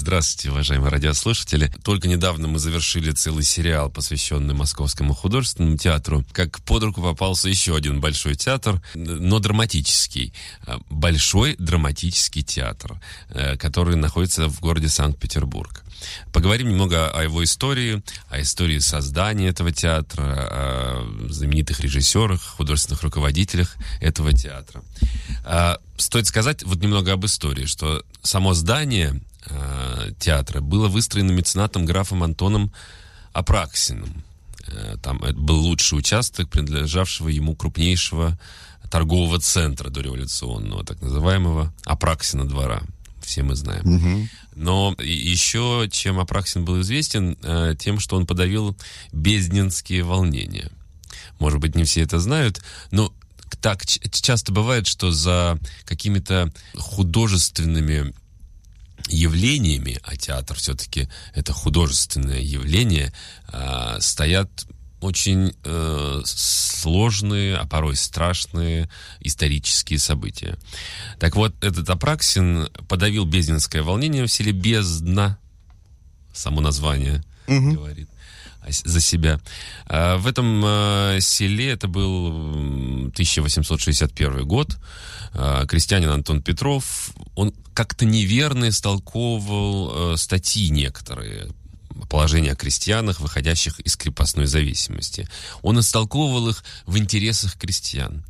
Здравствуйте, уважаемые радиослушатели. Только недавно мы завершили целый сериал, посвященный Московскому художественному театру. Как под руку попался еще один большой театр, но драматический. Большой драматический театр, э, который находится в городе Санкт-Петербург. Поговорим немного о его истории, о истории создания этого театра, о знаменитых режиссерах, художественных руководителях этого театра. А, стоит сказать вот немного об истории, что само здание э, театра было выстроено меценатом графом Антоном Апраксиным. Э, там был лучший участок, принадлежавшего ему крупнейшего торгового центра дореволюционного, так называемого Апраксина двора. Все мы знаем. Угу. Но еще чем Апраксин был известен, э, тем, что он подавил безднинские волнения. Может быть, не все это знают, но так часто бывает, что за какими-то художественными явлениями, а театр все-таки это художественное явление, э, стоят очень э, сложные, а порой страшные исторические события. Так вот, этот Апраксин подавил бездинское волнение в селе Бездна, само название угу. говорит за себя. А в этом э, селе, это был 1861 год, крестьянин Антон Петров, он как-то неверно истолковывал статьи некоторые положение о крестьянах, выходящих из крепостной зависимости. Он истолковывал их в интересах крестьян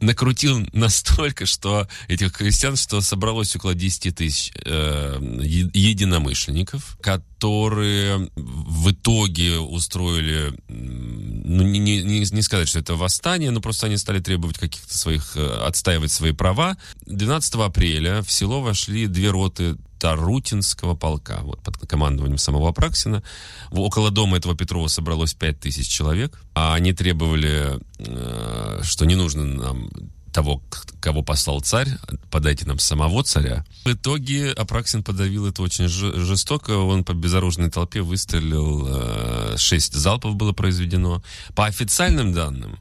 накрутил настолько, что этих крестьян, что собралось около 10 тысяч э, единомышленников, которые в итоге устроили, ну, не, не, не сказать, что это восстание, но просто они стали требовать каких-то своих, э, отстаивать свои права. 12 апреля в село вошли две роты Тарутинского полка, вот под командованием самого Апраксина. Около дома этого Петрова собралось 5000 человек, а они требовали, э, что не нужно нам того, кого послал царь, подайте нам самого царя. В итоге Апраксин подавил это очень жестоко. Он по безоружной толпе выстрелил, э, шесть залпов было произведено. По официальным данным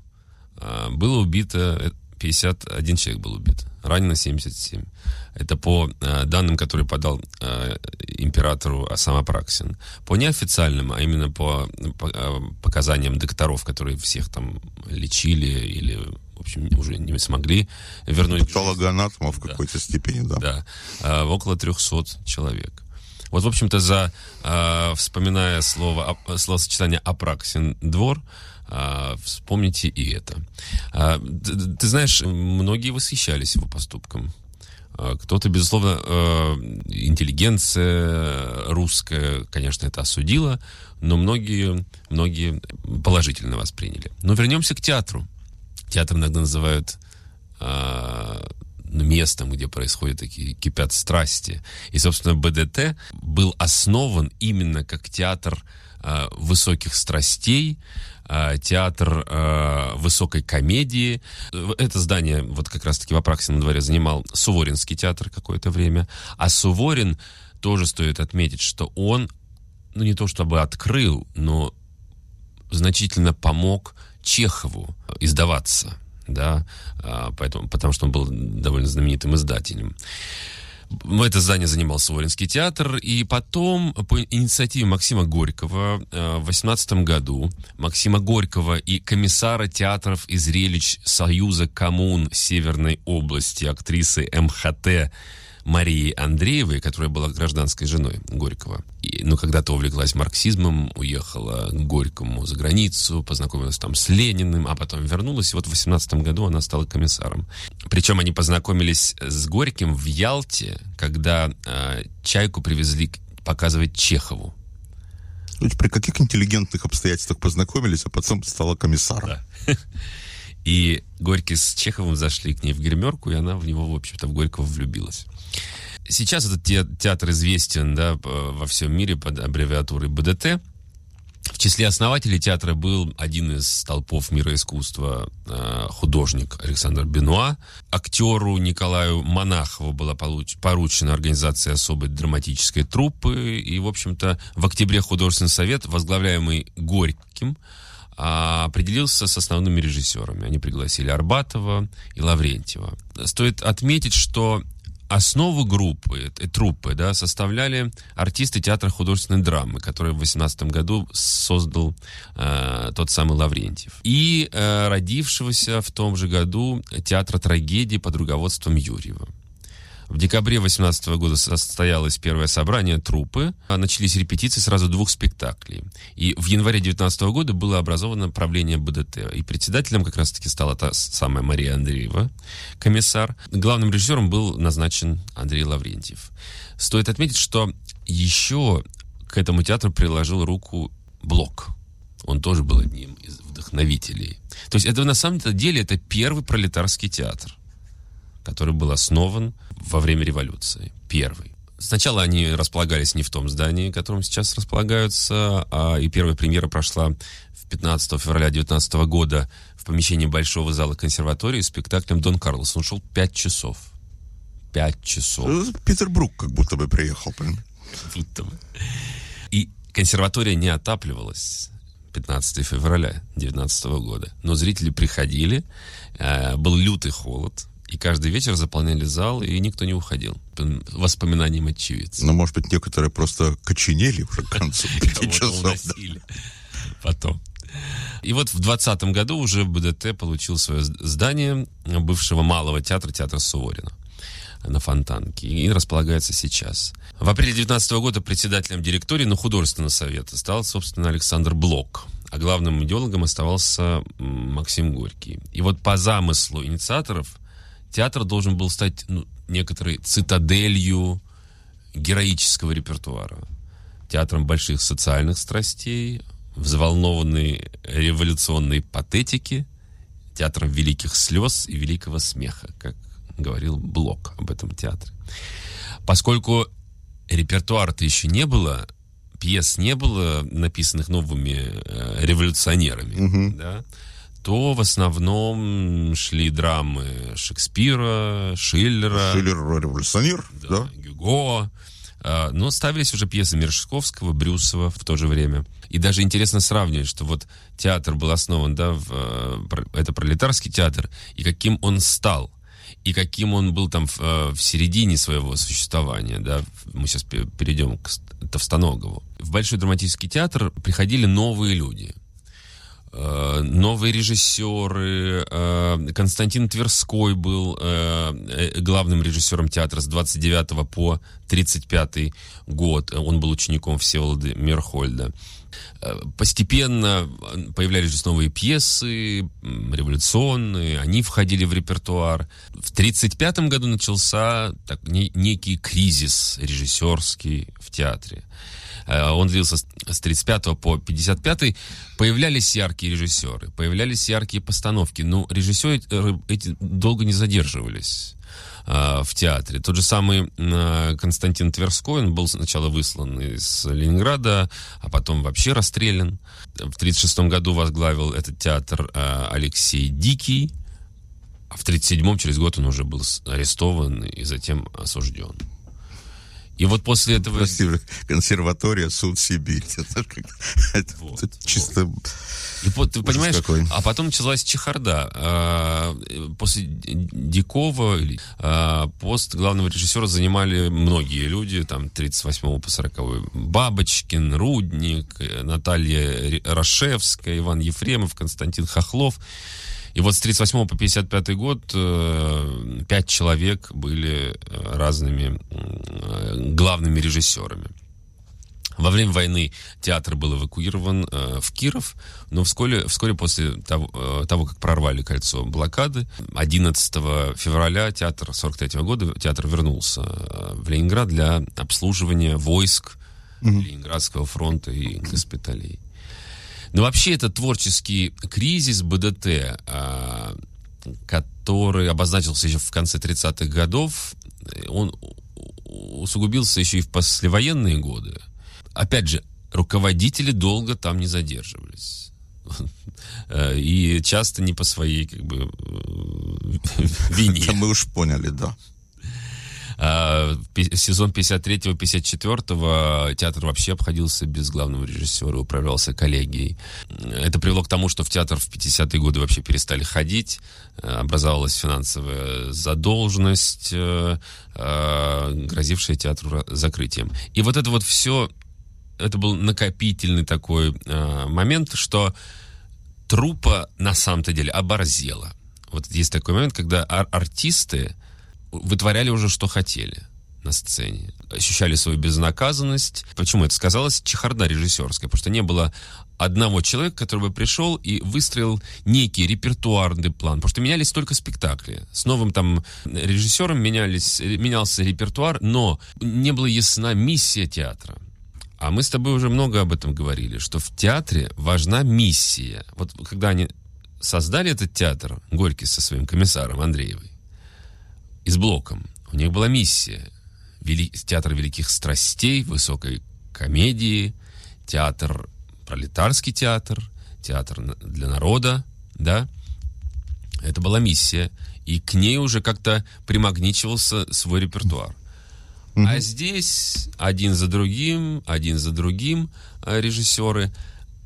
э, было убито 51 человек был убит, ранено 77. Это по э, данным, которые подал э, императору сам Апраксин. По неофициальным, а именно по, по э, показаниям докторов, которые всех там лечили или, в общем, уже не смогли вернуть... Патологоанатома в какой-то да. степени, да. Да, э, около 300 человек. Вот, в общем-то, за, э, вспоминая слово, словосочетание «Апраксин двор», а, вспомните и это. А, ты, ты знаешь, многие восхищались его поступком. А, кто-то, безусловно, э, интеллигенция русская, конечно, это осудила, но многие, многие положительно восприняли. Но вернемся к театру. Театр иногда называют местом, где происходят такие кипят страсти. И, собственно, БДТ был основан именно как театр э, высоких страстей, театр э, высокой комедии. Это здание вот как раз-таки в Апраксином дворе занимал Суворинский театр какое-то время. А Суворин, тоже стоит отметить, что он, ну не то чтобы открыл, но значительно помог Чехову издаваться да, а, поэтому, потому что он был довольно знаменитым издателем. Это здание занимал Суворинский театр, и потом по инициативе Максима Горького э, в 18 году Максима Горького и комиссара театров и зрелищ Союза коммун Северной области, актрисы МХТ Марии Андреевой, которая была гражданской женой Горького. И, ну, когда-то увлеклась марксизмом, уехала к Горькому за границу, познакомилась там с Лениным, а потом вернулась, и вот в 18 году она стала комиссаром. Причем они познакомились с Горьким в Ялте, когда э, «Чайку» привезли показывать Чехову. При каких интеллигентных обстоятельствах познакомились, а потом стала комиссаром? Да. И Горький с Чеховым зашли к ней в гримерку, и она в него, в общем-то, в Горького влюбилась. Сейчас этот театр известен да, во всем мире под аббревиатурой БДТ. В числе основателей театра был один из столпов мира искусства, э, художник Александр Бенуа. Актеру Николаю Монахову была поручена организация особой драматической труппы. И, в общем-то, в октябре художественный совет, возглавляемый Горьким, определился с основными режиссерами. Они пригласили Арбатова и Лаврентьева. Стоит отметить, что основу группы, э, труппы, да, составляли артисты театра художественной драмы, который в 18 году создал э, тот самый Лаврентьев. И э, родившегося в том же году театра трагедии под руководством Юрьева. В декабре 2018 года состоялось первое собрание труппы. Начались репетиции сразу двух спектаклей. И в январе 2019 года было образовано правление БДТ. И председателем как раз-таки стала та самая Мария Андреева, комиссар. Главным режиссером был назначен Андрей Лаврентьев. Стоит отметить, что еще к этому театру приложил руку Блок. Он тоже был одним из вдохновителей. То есть это на самом деле это первый пролетарский театр который был основан во время революции. Первый. Сначала они располагались не в том здании, в котором сейчас располагаются, а и первая премьера прошла в 15 февраля 19 года в помещении Большого зала консерватории с спектаклем «Дон Карлос». Он шел пять часов. Пять часов. Ну, Петербург как будто бы приехал, понимаете? Будто бы. И консерватория не отапливалась 15 февраля 19 года. Но зрители приходили, э, был лютый холод, и каждый вечер заполняли зал, и никто не уходил. Воспоминанием очевидца. Ну, может быть, некоторые просто коченели уже к концу пяти часов. Потом. И вот в 2020 году уже БДТ получил свое здание бывшего малого театра, театра Суворина на Фонтанке, и располагается сейчас. В апреле 2019 года председателем директории, но художественного совета стал, собственно, Александр Блок, а главным идеологом оставался Максим Горький. И вот по замыслу инициаторов театр должен был стать ну, некоторой цитаделью героического репертуара. Театром больших социальных страстей, взволнованной революционной патетики, театром великих слез и великого смеха, как говорил Блок об этом театре. Поскольку репертуара-то еще не было, пьес не было, написанных новыми э, революционерами, угу. да, то в основном шли драмы Шекспира, Шиллера. Шиллер революционер, да. да. Гюго. А, но ставились уже пьесы Мережковского, Брюсова в то же время. И даже интересно сравнивать, что вот театр был основан, да, в, э, это пролетарский театр, и каким он стал и каким он был там в, э, в середине своего существования, да, мы сейчас перейдем к Товстоногову. В Большой драматический театр приходили новые люди – новые режиссеры. Э, Константин Тверской был э, главным режиссером театра с 29 по 35 год. Он был учеником Всеволода Мерхольда. Постепенно появлялись новые пьесы, революционные, они входили в репертуар. В 1935 году начался так, некий кризис режиссерский в театре. Э, он длился с 35 по 55 появлялись яркие режиссеры, появлялись яркие постановки, но режиссеры э, эти долго не задерживались э, в театре. Тот же самый Константин Тверской, он был сначала выслан из Ленинграда, а потом вообще расстрелян. В 1936 году возглавил этот театр Алексей Дикий, а в 1937 через год он уже был арестован и затем осужден. И вот после этого... Прости, консерватория, суд Сибирь. Это, вот, чисто... И, ты понимаешь, какой. а потом началась чехарда. А, после Дикова пост главного режиссера занимали многие люди, там 38 по 40 Бабочкин, Рудник, Наталья Рашевская, Иван Ефремов, Константин Хохлов. И вот с 38 по 55 год э, пять человек были э, разными э, главными режиссерами. Во время войны театр был эвакуирован э, в Киров, но вскоре, вскоре после того, э, того, как прорвали кольцо блокады, 11 февраля театр 43 года театр вернулся э, в Ленинград для обслуживания войск угу. Ленинградского фронта и госпиталей. Но вообще это творческий кризис БДТ, а, который обозначился еще в конце 30-х годов, он усугубился еще и в послевоенные годы. Опять же, руководители долго там не задерживались. И часто не по своей как бы вине. Это мы уж поняли, да. А, сезон 53-54 театр вообще обходился без главного режиссера, управлялся коллегией. Это привело к тому, что в театр в 50-е годы вообще перестали ходить, образовалась финансовая задолженность, э, э, грозившая театру закрытием. И вот это вот все, это был накопительный такой э, момент, что трупа на самом-то деле оборзела. Вот есть такой момент, когда ар- артисты вытворяли уже, что хотели на сцене. Ощущали свою безнаказанность. Почему это сказалось? Чехарда режиссерская. Потому что не было одного человека, который бы пришел и выстроил некий репертуарный план. Потому что менялись только спектакли. С новым там режиссером менялись, менялся репертуар, но не была ясна миссия театра. А мы с тобой уже много об этом говорили, что в театре важна миссия. Вот когда они создали этот театр, Горький со своим комиссаром Андреевой, и с Блоком, у них была миссия. Вели... Театр великих страстей, высокой комедии, театр, пролетарский театр, театр для народа, да. Это была миссия. И к ней уже как-то примагничивался свой репертуар. Mm-hmm. А здесь один за другим, один за другим э, режиссеры.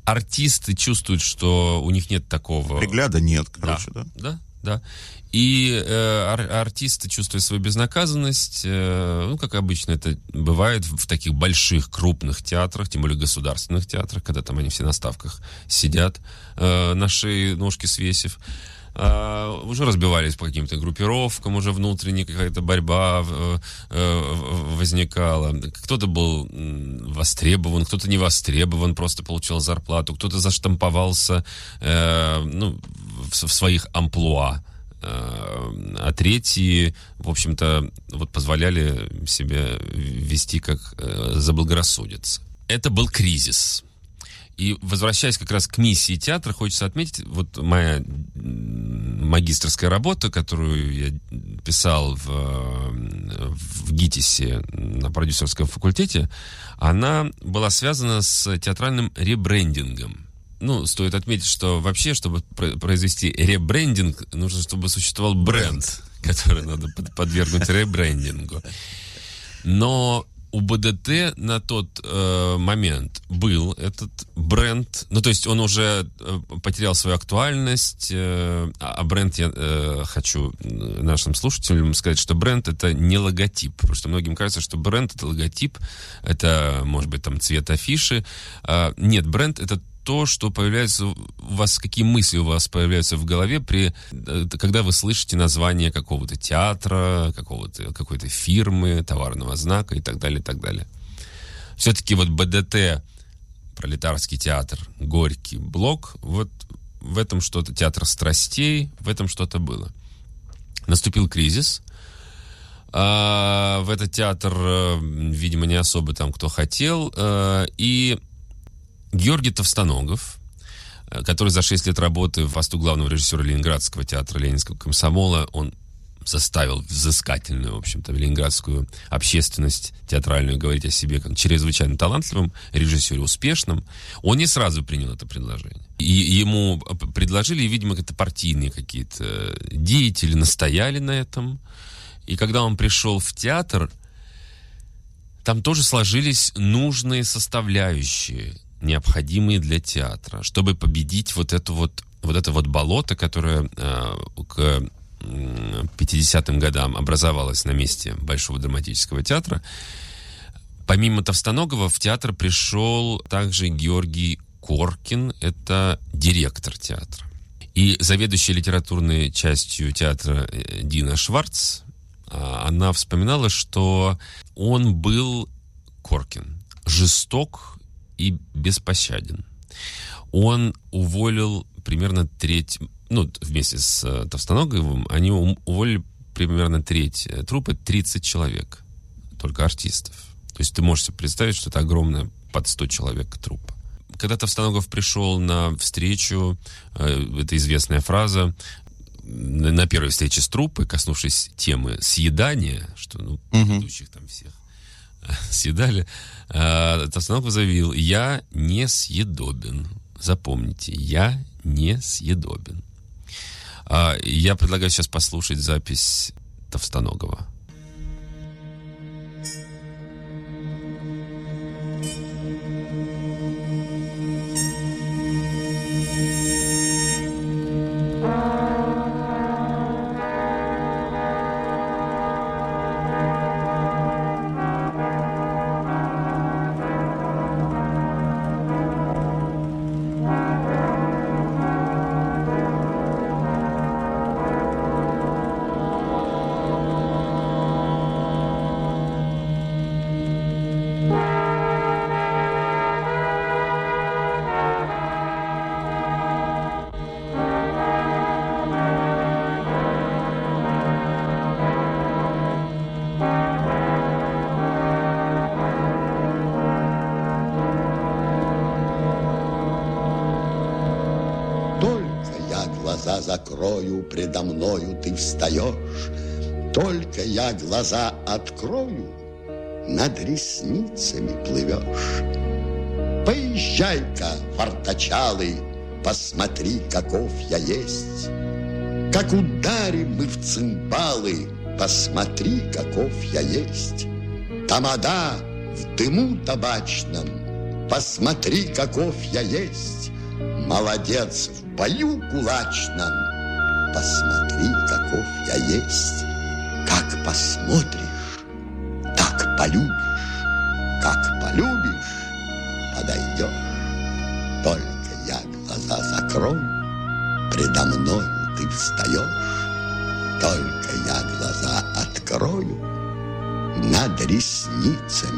Артисты чувствуют, что у них нет такого... Пригляда нет, короче, да? Да, да. Да. И э, ар- артисты, чувствуя свою безнаказанность, э, ну, как обычно это бывает в, таких больших, крупных театрах, тем более государственных театрах, когда там они все на ставках сидят, э, на ножки свесив, Uh, уже разбивались по каким-то группировкам, уже внутренняя какая-то борьба uh, uh, возникала. Кто-то был востребован, кто-то не востребован, просто получил зарплату, кто-то заштамповался э, ну, в, своих амплуа. А третьи, в общем-то, вот позволяли себе вести как э, заблагорассудится. Это был кризис. И возвращаясь как раз к миссии театра, хочется отметить, вот моя магистрская работа, которую я писал в, в ГИТИСе на продюсерском факультете, она была связана с театральным ребрендингом. Ну, стоит отметить, что вообще, чтобы произвести ребрендинг, нужно, чтобы существовал бренд, который надо подвергнуть ребрендингу. Но у БДТ на тот э, момент был этот бренд, ну то есть он уже э, потерял свою актуальность, э, а бренд я э, хочу нашим слушателям сказать, что бренд это не логотип, потому что многим кажется, что бренд это логотип, это может быть там цвет афиши, э, нет, бренд это то, что появляется у вас, какие мысли у вас появляются в голове, при, э, когда вы слышите название какого-то театра, какого-то, какой-то фирмы, товарного знака и так далее, и так далее. Все-таки вот БДТ, пролетарский театр, Горький, Блок, вот в этом что-то, театр страстей, в этом что-то было. Наступил кризис, а, в этот театр, э, видимо, не особо там кто хотел, э, и Георгий Товстоногов, э, который за 6 лет работы в посту главного режиссера Ленинградского театра Ленинского комсомола, он заставил взыскательную, в общем-то, ленинградскую общественность театральную говорить о себе как чрезвычайно талантливым режиссере, успешном. Он не сразу принял это предложение. И ему предложили, видимо, это партийные какие-то деятели настояли на этом. И когда он пришел в театр, там тоже сложились нужные составляющие необходимые для театра, чтобы победить вот это вот, вот это вот болото, которое э, к 50-м годам образовалось на месте Большого драматического театра. Помимо Товстоногова в театр пришел также Георгий Коркин, это директор театра. И заведующая литературной частью театра э, Дина Шварц, а, она вспоминала, что он был Коркин жесток и беспощаден. Он уволил примерно треть, ну, вместе с э, Товстоноговым, они уволили примерно треть э, трупа, 30 человек, только артистов. То есть ты можешь себе представить, что это огромная под 100 человек трупа. Когда Товстоногов пришел на встречу, э, это известная фраза, на первой встрече с труппой, коснувшись темы съедания, что ну, угу. предыдущих там всех съедали, э, Товстоногов заявил, я не съедобен. Запомните, я не съедобен. А, я предлагаю сейчас послушать запись Товстоногова. Закрою, предо мною ты встаешь. Только я глаза открою, над ресницами плывешь. Поезжай-ка, фартачалый, посмотри, каков я есть. Как ударим мы в цимбалы, посмотри, каков я есть. Тамада в дыму табачном, посмотри, каков я есть. Молодец в бою кулачном, посмотри, каков я есть. Как посмотришь, так полюбишь, как полюбишь, подойдешь. Только я глаза закрою, предо мною ты встаешь. Только я глаза открою, над ресницами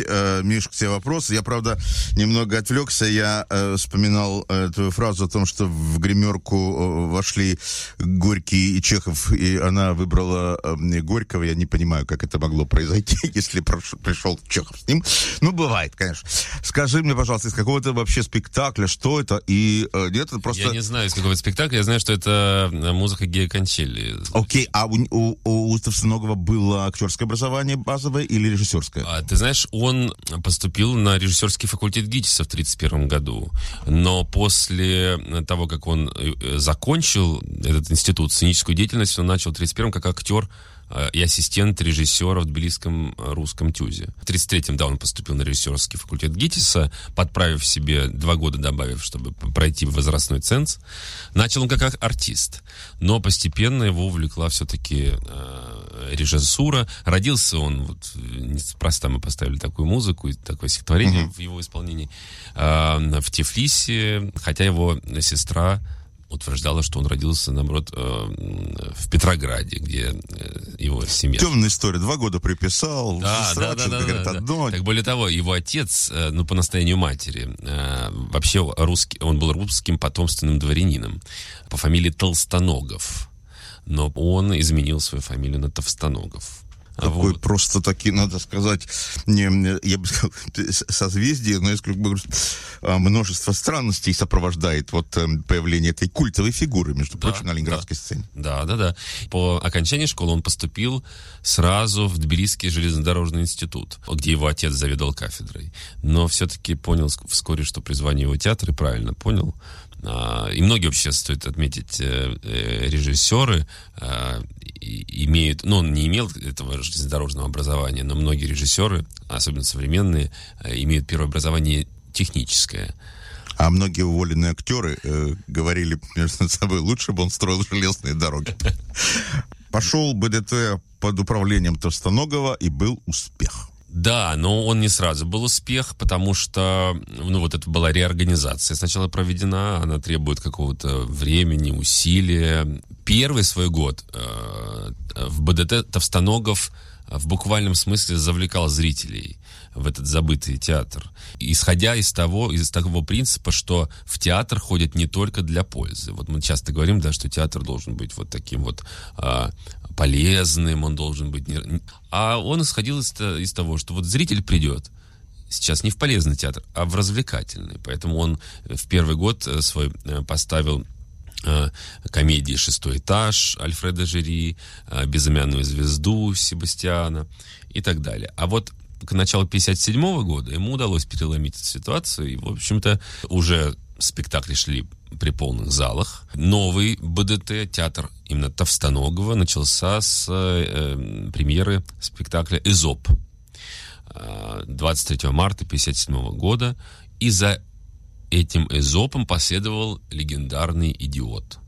э, Миш, к тебе вопрос. Я, правда, немного отвлекся. Я э, вспоминал э, твою фразу о том, что в гримерку э, вошли Горький и Чехов, и она выбрала э, Горького. Я не понимаю, как это могло произойти, если прош, пришел Чехов с ним. Ну, бывает, конечно. Скажи мне, пожалуйста, из какого-то вообще спектакля, что это? И э, нет, это просто... Я не знаю, из какого спектакля. Я знаю, что это э, музыка Гея Кончели. Окей, а у, у, у Товстоногова было актерское образование базовое или режиссерское? А, ты знаешь, он поступил на режиссерский факультет ГИТИСа в 1931 году, но после того, как он э, закончил этот институт, сценическую деятельность, он начал в 1931 как актер и ассистент режиссера в тбилисском э, русском ТЮЗе. В 33-м, да, он поступил на режиссерский факультет ГИТИСа, подправив себе, два года добавив, чтобы пройти возрастной ценз. Начал он как артист, но постепенно его увлекла все-таки э, режиссура. Родился он, вот, неспроста мы поставили такую музыку и такое стихотворение mm-hmm. в его исполнении, э, в Тифлисе, хотя его сестра утверждала, что он родился, наоборот, э, в Петрограде, где э, его семья. Темная история. Два года приписал. Да, да, да, да, говорит, да, одно. Так более того, его отец, э, ну, по настоянию матери, вообще русский, он был русским потомственным дворянином по фамилии Толстоногов. Но он изменил свою фамилию на Товстоногов. Такой вот. просто таки, надо сказать, не, я бы сказал, созвездие, но как бы а, множество странностей сопровождает вот эм, появление этой культовой фигуры, между да, прочим, на ленинградской да. сцене. Да, да, да. По окончании школы он поступил сразу в Тбилисский железнодорожный институт, где его отец заведовал кафедрой. Но все-таки понял вскоре, что призвание его театра, и правильно понял, и многие вообще стоит отметить э, э, режиссеры а, имеют, ну он не имел этого железнодорожного образования, но многие режиссеры, особенно современные, э, имеют первое образование техническое. А многие уволенные актеры э, говорили между собой, лучше бы он строил железные дороги. Пошел БДТ под управлением Товстоногова и был успех. Да, но он не сразу был успех, потому что, ну, вот это была реорганизация сначала проведена, она требует какого-то времени, усилия. Первый свой год э, в БДТ Товстоногов в буквальном смысле завлекал зрителей в этот забытый театр. Исходя из того, из того принципа, что в театр ходят не только для пользы. Вот мы часто говорим, да, что театр должен быть вот таким вот а, полезным, он должен быть... Не... А он исходил из, из того, что вот зритель придет, сейчас не в полезный театр, а в развлекательный. Поэтому он в первый год э, свой э, поставил э, комедии «Шестой этаж» Альфреда Жери, «Безымянную звезду» Себастьяна и так далее. А вот к началу 57 года ему удалось переломить эту ситуацию, и, в общем-то, уже спектакли шли при полных залах. Новый БДТ, театр именно Товстоногова, начался с э, премьеры спектакля «Эзоп» 23 марта 1957 года. И за этим Эзопом последовал легендарный «Идиот»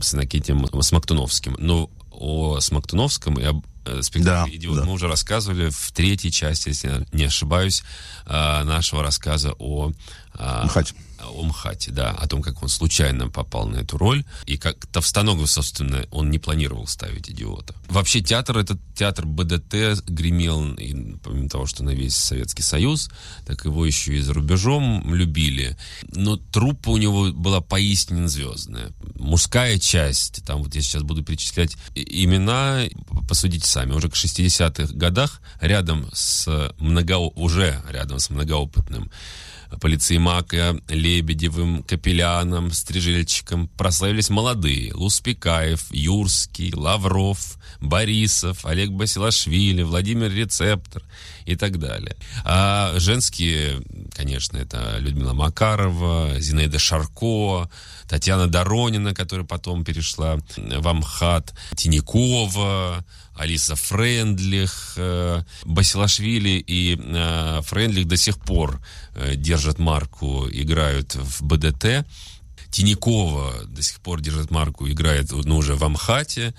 с Иннокентием Смоктуновским. Но о Смоктуновском и об э, спектакле да, «Идиот» да. мы уже рассказывали в третьей части, если я не ошибаюсь, э, нашего рассказа о... Мхате о да, о том, как он случайно попал на эту роль, и как Товстоногов, собственно, он не планировал ставить идиота. Вообще театр, этот театр БДТ гремел, и, помимо того, что на весь Советский Союз, так его еще и за рубежом любили. Но труппа у него была поистине звездная. Мужская часть, там вот я сейчас буду перечислять имена, посудите сами, уже к 60-х годах рядом с много, уже рядом с многоопытным полицеймака Лебедевым, Капеляном, Стрижельчиком прославились молодые. Луспекаев, Юрский, Лавров, Борисов, Олег Басилашвили, Владимир Рецептор и так далее. А женские, конечно, это Людмила Макарова, Зинаида Шарко, Татьяна Доронина, которая потом перешла в Амхат, Тинякова, Алиса Френдлих, э, Басилашвили и э, Френдлих до сих пор э, держат марку, играют в БДТ. Тинякова до сих пор держит марку, играет ну, уже в Амхате.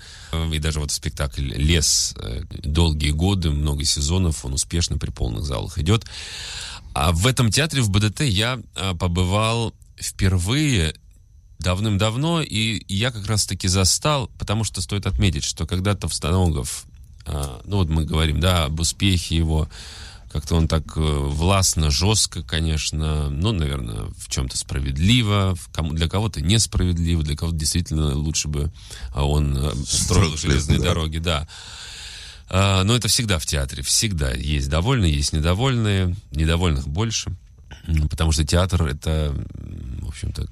И даже вот спектакль «Лес» долгие годы, много сезонов, он успешно при полных залах идет. А в этом театре, в БДТ, я побывал впервые давным-давно, и я как раз-таки застал, потому что стоит отметить, что когда-то Товстоногов, а, ну вот мы говорим, да, об успехе его, как-то он так э, властно, жестко, конечно, ну, наверное, в чем-то справедливо, для кого-то несправедливо, для кого-то действительно лучше бы а он э, строил железные дороги, да. А, но это всегда в театре, всегда есть довольные, есть недовольные, недовольных больше, потому что театр это, в общем-то,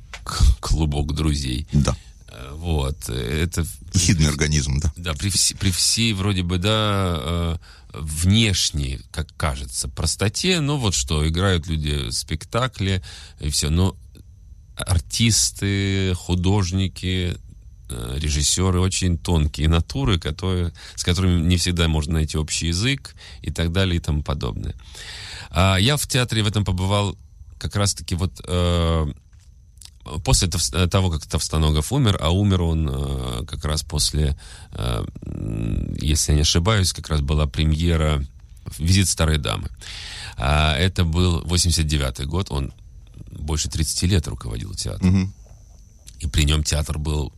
клубок друзей. Да. Э, вот, это... Хидный организм, да. Да, при, вс при всей вроде бы, да, э, внешней, как кажется, простоте, ну вот что, играют люди спектакли и все, но артисты, художники, э, режиссеры очень тонкие натуры, которые, с которыми не всегда можно найти общий язык и так далее и тому подобное. А я в театре в этом побывал как раз-таки вот э, после того, как Товстоногов умер, а умер он э, как раз после, э, если я не ошибаюсь, как раз была премьера «Визит старой дамы». А это был 89-й год, он больше 30 лет руководил театром. Угу. И при нем театр был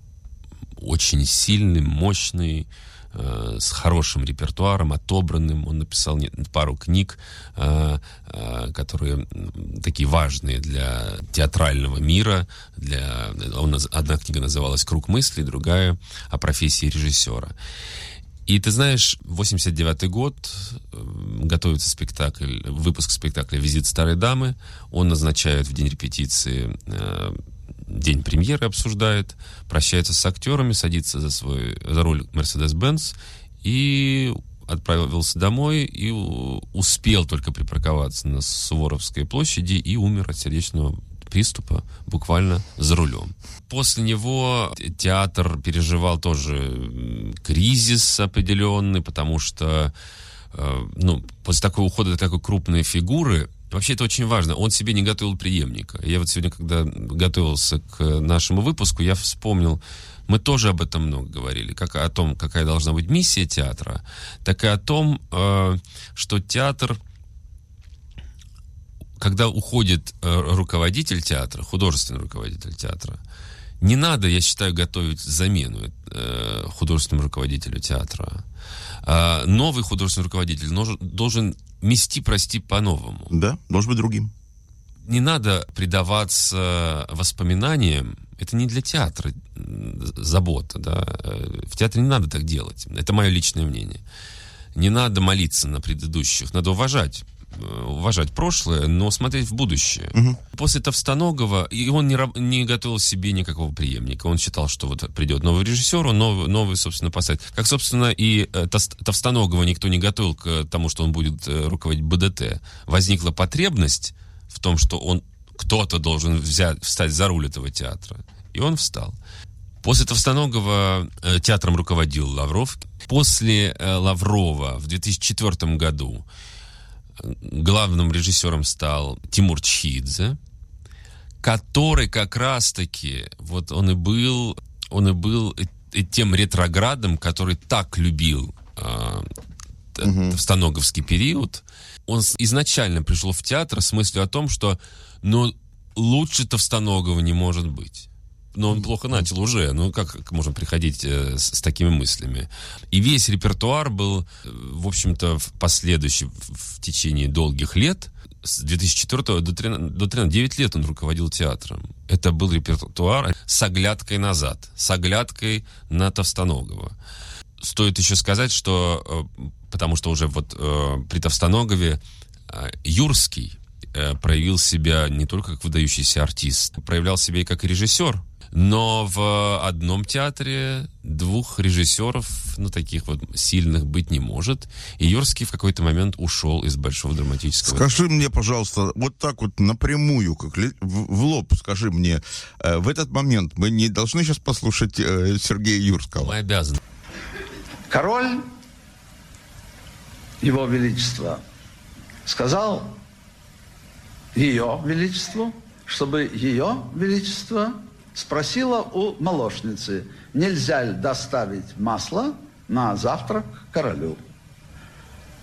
очень сильный, мощный, Э, с хорошим репертуаром, отобранным. Он написал пару книг, э, э, которые такие важные для театрального мира. Для, одна книга называлась «Круг мыслей», другая о профессии режиссера. И ты знаешь, 89 год, готовится спектакль, выпуск спектакля «Визит старой дамы». Он назначает в день репетиции день премьеры обсуждает, прощается с актерами, садится за свой за руль Mercedes-Benz и отправился домой и успел только припарковаться на Суворовской площади и умер от сердечного приступа буквально за рулем. После него театр переживал тоже кризис определенный, потому что э, ну, после такого ухода такой крупной фигуры Вообще это очень важно. Он себе не готовил преемника. Я вот сегодня, когда готовился к нашему выпуску, я вспомнил, мы тоже об этом много говорили, как о том, какая должна быть миссия театра, так и о том, э, что театр, когда уходит э, руководитель театра, художественный руководитель театра, не надо, я считаю, готовить замену э, художественному руководителю театра. А новый художественный руководитель должен мести, прости, по-новому. Да, должен быть другим. Не надо предаваться воспоминаниям. Это не для театра забота, да. В театре не надо так делать. Это мое личное мнение. Не надо молиться на предыдущих, надо уважать э, уважать прошлое, но смотреть в будущее. Угу. После Товстоногова, и он не, не готовил себе никакого преемника. Он считал, что вот придет новый режиссер, он новый, новый собственно, поставит. Как, собственно, и э, Товстоногова никто не готовил к тому, что он будет э, руководить БДТ. Возникла потребность в том, что он кто-то должен взять, встать за руль этого театра. И он встал. После Товстоногова э, театром руководил Лавров. После э, Лаврова в 2004 году э, главным режиссером стал Тимур Чхидзе, который как раз-таки, вот он и был, он и был тем ретроградом, который так любил э, угу. Товстоноговский период. Он изначально пришел в театр с мыслью о том, что ну, лучше Товстоногова не может быть но он плохо начал уже. Ну, как, можно приходить э, с, с такими мыслями? И весь репертуар был, э, в общем-то, в последующем, в, течение долгих лет, с 2004 до 13, до 13, 9 лет он руководил театром. Это был репертуар с оглядкой назад, с оглядкой на Товстоногова. Стоит еще сказать, что, э, потому что уже вот э, при Товстоногове э, Юрский проявил себя не только как выдающийся артист, проявлял себя и как режиссер. Но в одном театре двух режиссеров, ну, таких вот сильных быть не может. И Юрский в какой-то момент ушел из Большого драматического. Скажи мне, пожалуйста, вот так вот напрямую, как в лоб скажи мне, э, в этот момент мы не должны сейчас послушать э, Сергея Юрского? Мы обязаны. Король, его величество, сказал ее величеству, чтобы ее величество спросила у молочницы, нельзя ли доставить масло на завтрак королю.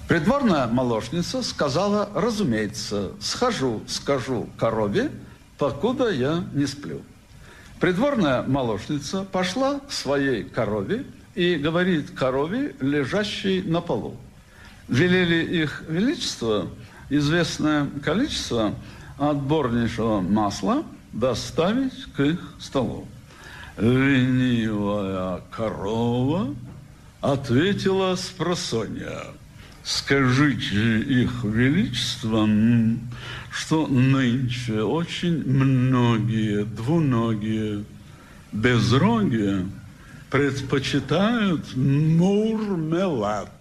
Придворная молочница сказала, разумеется, схожу, скажу корове, покуда я не сплю. Придворная молочница пошла к своей корове и говорит корове, лежащей на полу. Велели их величество известное количество отборнейшего масла – доставить к их столу. Ленивая корова ответила с просонья. Скажите их величествам, что нынче очень многие двуногие безрогие предпочитают мурмелад,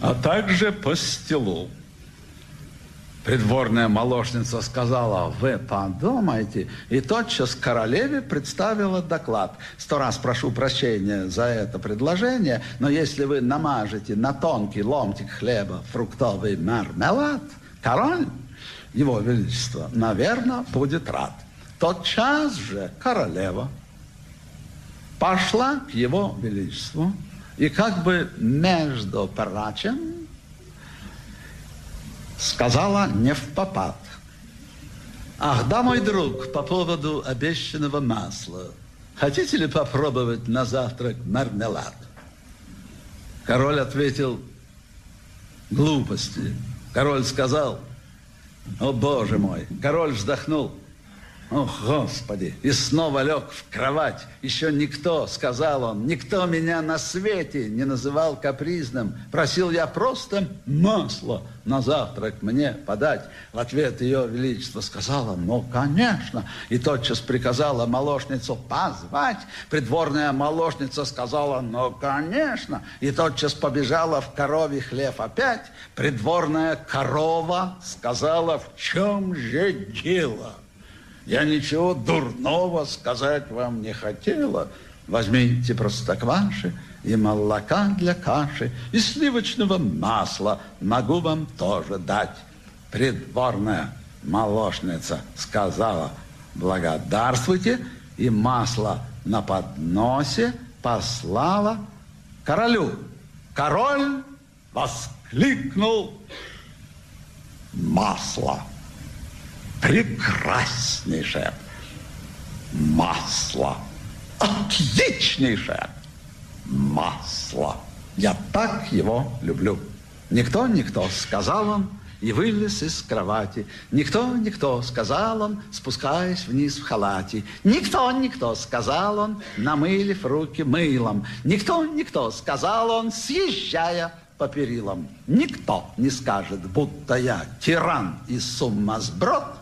а также пастилу. Придворная молочница сказала, вы подумайте, и тотчас королеве представила доклад. Сто раз прошу прощения за это предложение, но если вы намажете на тонкий ломтик хлеба фруктовый мармелад, король, его величество, наверное, будет рад. Тотчас же королева пошла к его величеству, и как бы между прочим сказала не в попад. Ах, да, мой друг, по поводу обещанного масла. Хотите ли попробовать на завтрак мармелад? Король ответил, глупости. Король сказал, о, боже мой. Король вздохнул, о, Господи! И снова лег в кровать. Еще никто, сказал он, никто меня на свете не называл капризным. Просил я просто масло на завтрак мне подать. В ответ ее величество сказала, ну, конечно. И тотчас приказала молочницу позвать. Придворная молочница сказала, ну, конечно. И тотчас побежала в коровий хлев опять. Придворная корова сказала, в чем же дело? Я ничего дурного сказать вам не хотела. Возьмите простокваши и молока для каши, и сливочного масла могу вам тоже дать. Придворная молочница сказала, благодарствуйте, и масло на подносе послала королю. Король воскликнул масло прекраснейшее масло, отличнейшее масло. Я так его люблю. Никто, никто, сказал он, и вылез из кровати. Никто, никто, сказал он, спускаясь вниз в халате. Никто, никто, сказал он, намылив руки мылом. Никто, никто, сказал он, съезжая по перилам, никто не скажет, будто я тиран и сумасброд,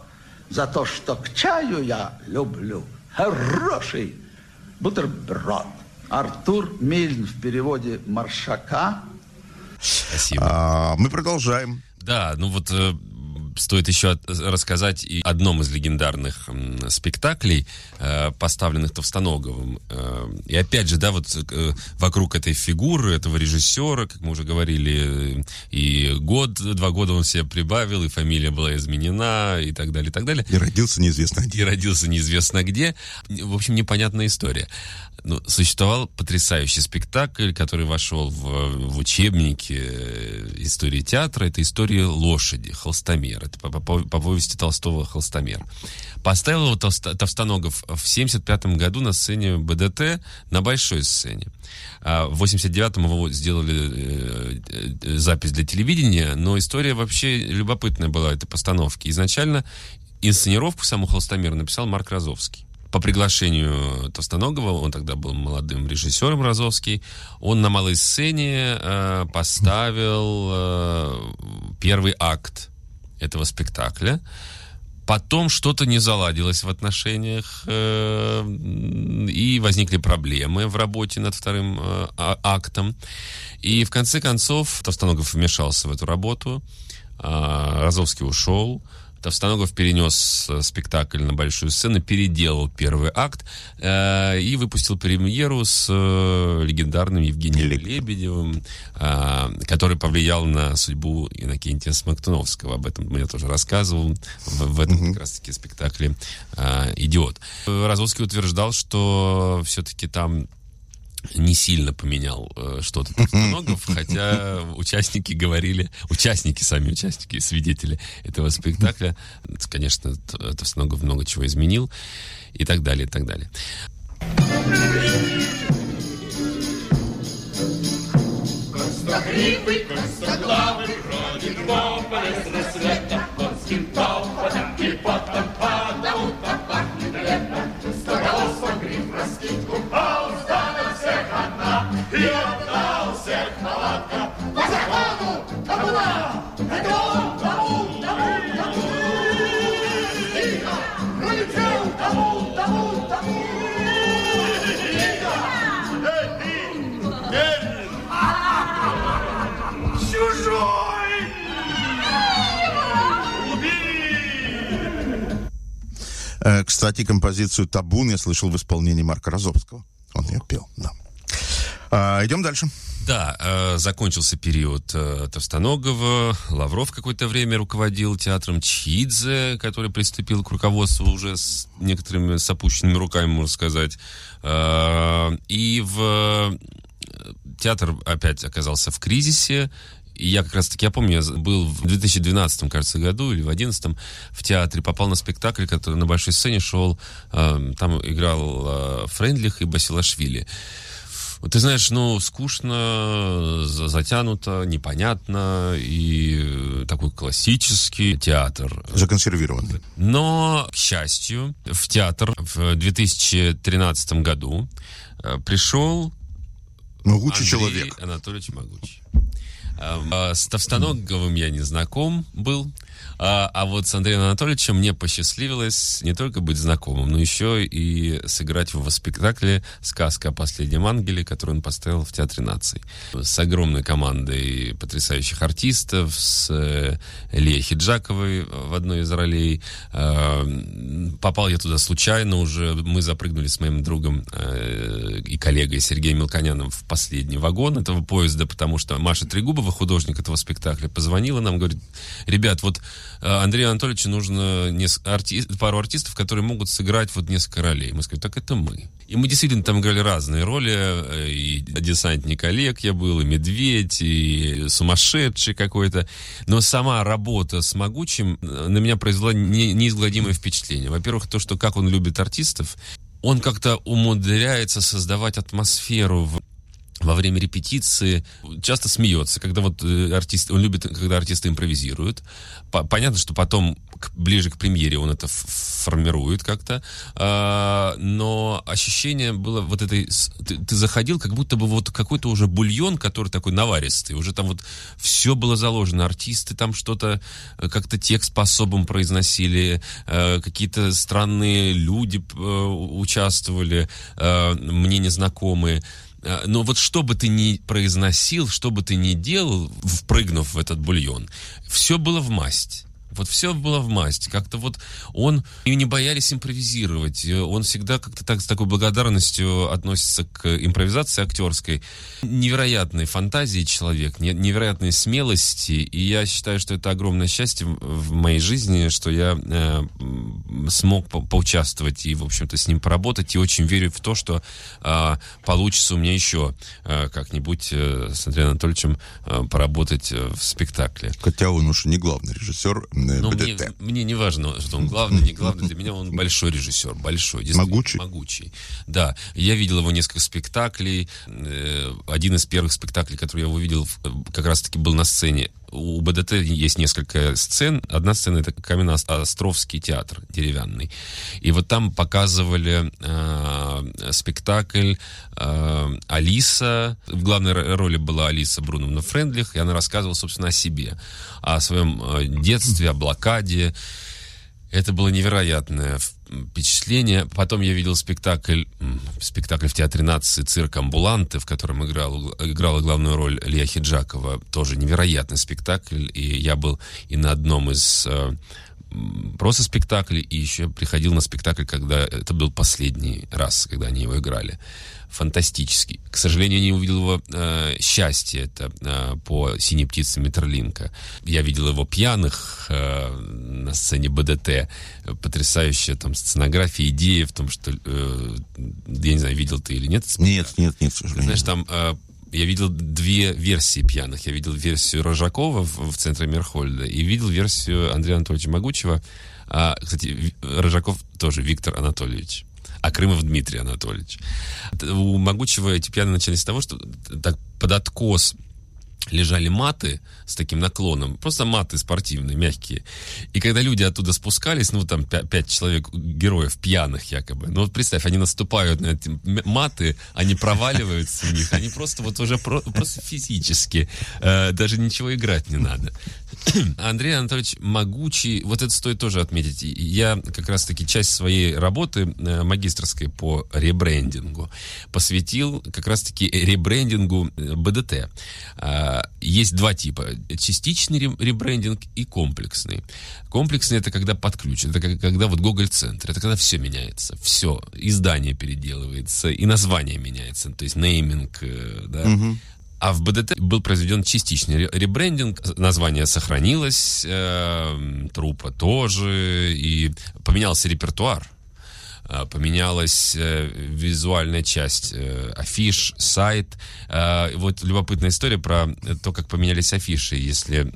за то, что к чаю я люблю хороший бутерброд. Артур Мильн в переводе Маршака. Спасибо. А, мы продолжаем. Да, ну вот э, стоит еще от- рассказать и одном из легендарных м, спектаклей, э, поставленных Товстоноговым. Э, и опять же, да, вот э, вокруг этой фигуры, этого режиссера, как мы уже говорили, и год, два года он себе прибавил, и фамилия была изменена, и так далее, и так далее. И родился неизвестно где. И родился неизвестно где. В общем, непонятная история. Ну, существовал потрясающий спектакль, который вошел в, в учебники истории театра. Это история лошади, холстомер. Это по, по- по повести Толстого холстомер. Поставил его Толсто- Товстоногов в 75 году на сцене БДТ на большой сцене. А в 89-м его сделали э, э, запись для телевидения, но история вообще любопытная была этой постановки. Изначально инсценировку саму холстомер написал Марк Розовский по приглашению Товстоногова, он тогда был молодым режиссером Розовский, он на малой сцене э, поставил э, первый акт этого спектакля. Потом что-то не заладилось в отношениях, э, и возникли проблемы в работе над вторым э, а- актом. И в конце концов Товстоногов вмешался в эту работу, а, Розовский ушел, Товстоногов перенес э, спектакль на большую сцену, переделал первый акт э, и выпустил премьеру с э, легендарным Евгением Лебедевым, э, который повлиял на судьбу Иннокентия Смоктуновского. Об этом я тоже рассказывал в, в этом как раз-таки спектакле э, «Идиот». Э, Розовский утверждал, что все-таки там не сильно поменял э, что-то Товстоногов, хотя участники говорили, участники, сами участники, свидетели этого спектакля, конечно, Т- Товстоногов много чего изменил и так далее, и так далее. Гривый, костоглавый, бродит по полезно света, конским топотом и потом потому так пахнет лето. Стоголосом гриф раскидку, и у всех палатка. По закону табуна, это он, табун, табун, табун. Тихо, пролетел табун, табун, табун. Кстати, композицию «Табун» я слышал в исполнении Марка Розовского. Он ее пел, да. А, идем дальше. Да, э, закончился период э, Товстоногова, Лавров какое-то время руководил театром Чхидзе, который приступил к руководству уже с некоторыми с опущенными руками, можно сказать. Э, и в э, театр опять оказался в кризисе. И я как раз-таки, я помню, я был в 2012, кажется, году или в 2011 в театре, попал на спектакль, который на большой сцене шел, э, там играл э, Френдлих и Басилашвили. Вот Ты знаешь, ну, скучно, за- затянуто, непонятно, и э, такой классический театр. Законсервированный. Но, к счастью, в театр в 2013 году э, пришел Могучий Андрей человек. Анатольевич Могучий. А, С Товстоноговым я не знаком был, а, а вот с Андреем Анатольевичем мне посчастливилось не только быть знакомым, но еще и сыграть в спектакле «Сказка о последнем ангеле», который он поставил в Театре наций. С огромной командой потрясающих артистов, с э, Ильей Хиджаковой в одной из ролей. А, Попал я туда случайно уже. Мы запрыгнули с моим другом э, и коллегой Сергеем Мелконяном в последний вагон этого поезда, потому что Маша Трегубова, художник этого спектакля, позвонила нам, говорит, ребят, вот Андрею Анатольевичу нужно арти- пару артистов, которые могут сыграть вот несколько ролей. Мы сказали, так это мы. И мы действительно там играли разные роли. э, И десантник Олег я был, и медведь, и сумасшедший какой-то. Но сама работа с Могучим э, на меня произвела не- неизгладимое впечатление. Во-первых, то, что как он любит артистов, он как-то умудряется создавать атмосферу в во время репетиции часто смеется, когда вот э, артист, он любит, когда артисты импровизируют. По- понятно, что потом к- ближе к премьере он это формирует как-то, А, но ощущение было вот этой... Ты, ты заходил, как будто бы вот какой-то уже бульон, который такой наваристый, уже там вот все было заложено, артисты там что-то, э, как-то текст по-особому произносили, э, какие-то странные люди э, участвовали, э, мне незнакомые. Э, Но вот что бы ты ни произносил, что бы ты ни делал, впрыгнув в этот бульон, все было в масть. Вот все было в масть. Как-то вот он... И не боялись импровизировать. Он всегда как-то так с такой благодарностью относится к импровизации актерской. Невероятной фантазии человек, не- невероятной смелости. И я считаю, что это огромное счастье в- моей жизни, что я э, смог по- поучаствовать и, в общем-то, с ним поработать. И очень верю в то, что э, получится у меня еще э, как-нибудь э, с Андреем Анатольевичем э, поработать э, в спектакле. Хотя он уж не главный режиссер Ну, мне, мне не важно, что он главный, не главный. Для меня он большой режиссер, большой. Могучий? Могучий. Да. Я видел его несколько спектаклей. Э, Один из первых спектаклей, который я увидел, э, как раз-таки был на сцене. У БДТ есть несколько сцен. Одна сцена — это Каменно-Островский театр деревянный. И вот там показывали э, спектакль э, Алиса. В главной ро- роли была Алиса Бруновна Френдлих, и она рассказывала, собственно, о себе, о своем э, детстве, о блокаде. Это было невероятное впечатление. Потом я видел спектакль, спектакль в Театре нации «Цирк Амбуланты», в котором играл, играла главную роль Лия Хиджакова. Тоже невероятный спектакль. И я был и на одном из э, просто спектаклей, и еще приходил на спектакль, когда это был последний раз, когда они его играли. Фантастический. К сожалению, я не увидел его э, счастье, это э, по «Синей птице Метерлинка». Я видел его пьяных э, на сцене БДТ. Потрясающая там сценография, идея в том, что, э, я не знаю, видел ты или нет. Нет, нет, нет, к сожалению. Знаешь, там э, я видел две версии пьяных. Я видел версию Рожакова в, в центре Мерхольда и видел версию Андрея Анатольевича Могучего. А, кстати, Рожаков тоже Виктор Анатольевич. А Крымов Дмитрий Анатольевич. У Могучего эти пьяные начались с того, что так под откос лежали маты с таким наклоном, просто маты спортивные, мягкие. И когда люди оттуда спускались, ну, там пя- пять человек, героев, пьяных якобы, ну, вот представь, они наступают на эти маты, они проваливаются в них, они просто вот уже про- просто физически, э, даже ничего играть не надо. Андрей Анатольевич могучий, вот это стоит тоже отметить. Я как раз-таки часть своей работы э, магистрской по ребрендингу посвятил как раз-таки ребрендингу э, БДТ. А, Есть два типа. Частичный ре- ребрендинг и комплексный. Комплексный это когда под ключ. Это когда вот Гоголь-центр. Это когда все меняется. Все. Издание переделывается. И название меняется. То есть нейминг. э, Да. А в БДТ был произведен частичный ре- ребрендинг, название сохранилось, э, трупа тоже, и поменялся репертуар, поменялась э, визуальная часть, э, афиш, сайт. Э, вот любопытная история про то, как поменялись афиши. Если,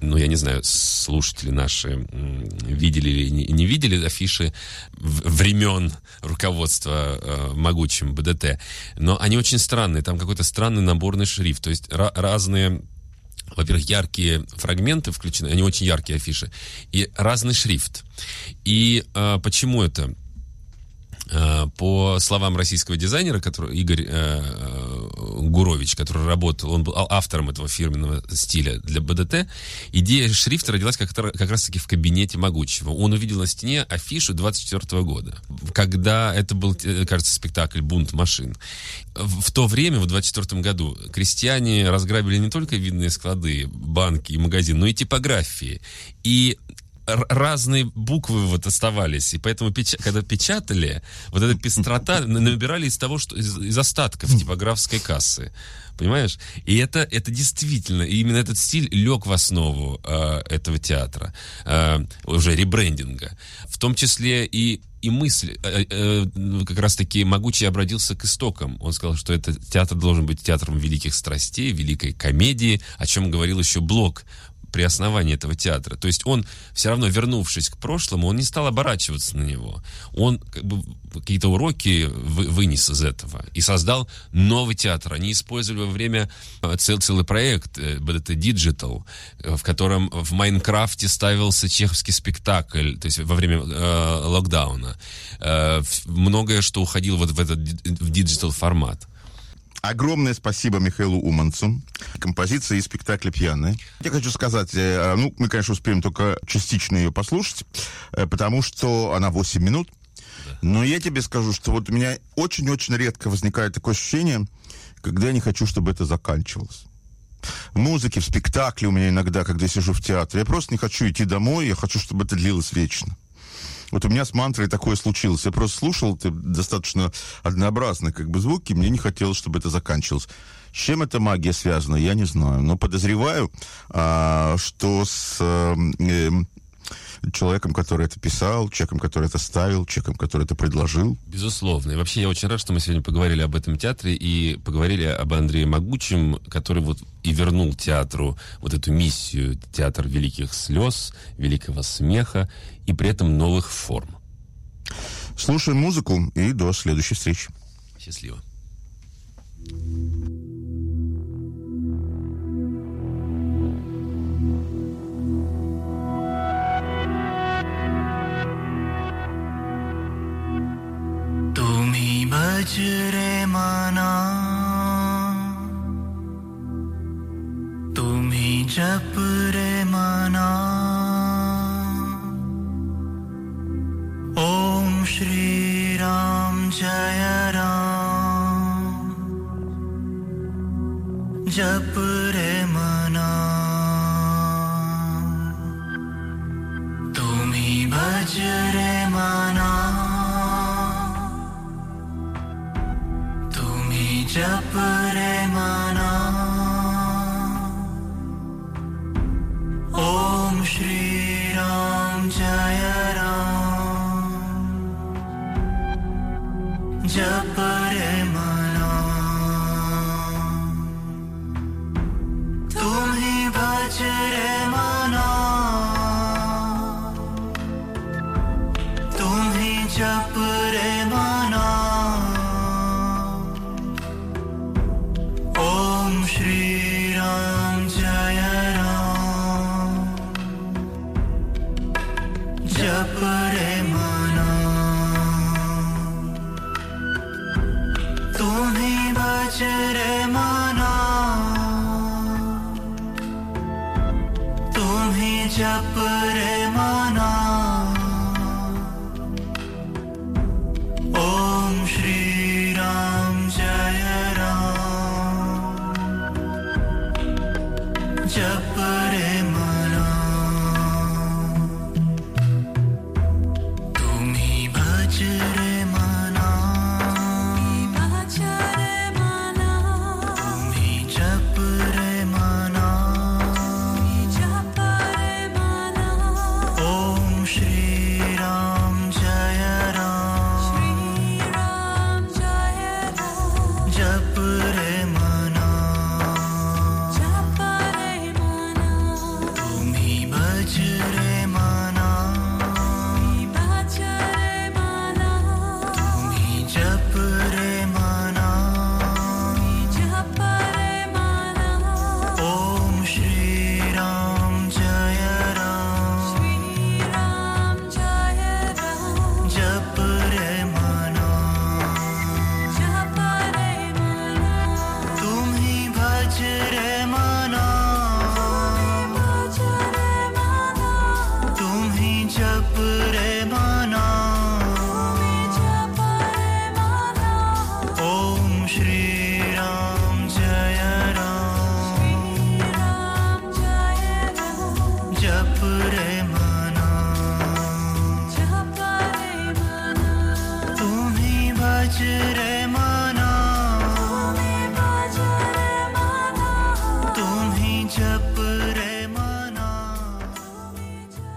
ну, я не знаю, слушатели наши видели или не, видели афиши времен руководства э, могучим БДТ, но они очень странные. Там какой-то странный наборный шрифт. То есть ра- разные во-первых, яркие фрагменты включены, они очень яркие афиши, и разный шрифт. И э, почему это? Э, По словам российского дизайнера, который, Игорь э, э, Гурович, который работал, он был а- автором этого фирменного стиля для БДТ, идея шрифта родилась как, как раз-таки в кабинете Могучего. Он увидел на стене афишу 24 года, когда это был, э, кажется, спектакль «Бунт машин». В то время, в 24 году, крестьяне разграбили не только видные склады, банки и магазины, но и типографии. И разные буквы вот оставались, и поэтому, печа- когда печатали, вот эта пестрота набирали из того, что из, из остатков типографской кассы. Понимаешь? И это, это действительно, и именно этот стиль лег в основу э, этого театра, э, уже ребрендинга. В том числе и, и мысль, э, э, ну, как раз-таки Могучий обратился к истокам. Он сказал, что этот театр должен быть театром великих страстей, великой комедии, о чем говорил еще Блок при основании этого театра. То есть он, все равно вернувшись к прошлому, он не стал оборачиваться на него. Он как бы какие-то уроки вы, вынес из этого и создал новый театр. Они использовали во время э, цел, целый проект, э, это Digital, э, в котором в Майнкрафте ставился чеховский спектакль, то есть во время э, локдауна. Э, многое, что уходило вот в этот в digital формат. Огромное спасибо Михаилу Уманцу. Композиция из спектакля «Пьяная». Я хочу сказать, э, ну, мы, конечно, успеем только частично ее послушать, э, потому что она 8 минут. Но я тебе скажу, что вот у меня очень-очень редко возникает такое ощущение, когда я не хочу, чтобы это заканчивалось. В музыке, в спектакле у меня иногда, когда я сижу в театре, я просто не хочу идти домой, я хочу, чтобы это длилось вечно. Вот у меня с мантрой такое случилось. Я просто слушал это достаточно однообразные как бы звуки, мне не хотелось, чтобы это заканчивалось. С чем эта магия связана, я не знаю. Но подозреваю, а, что с э, человеком, который это писал, человеком, который это ставил, человеком, который это предложил. Безусловно. И вообще я очень рад, что мы сегодня поговорили об этом театре и поговорили об Андрее Могучем, который вот и вернул театру вот эту миссию, театр великих слез, великого смеха и при этом новых форм. Слушаем музыку и до следующей встречи. Счастливо. बजरे मना। तुम्ही जप रे मना। ओम श्री राम जय राम। जप रे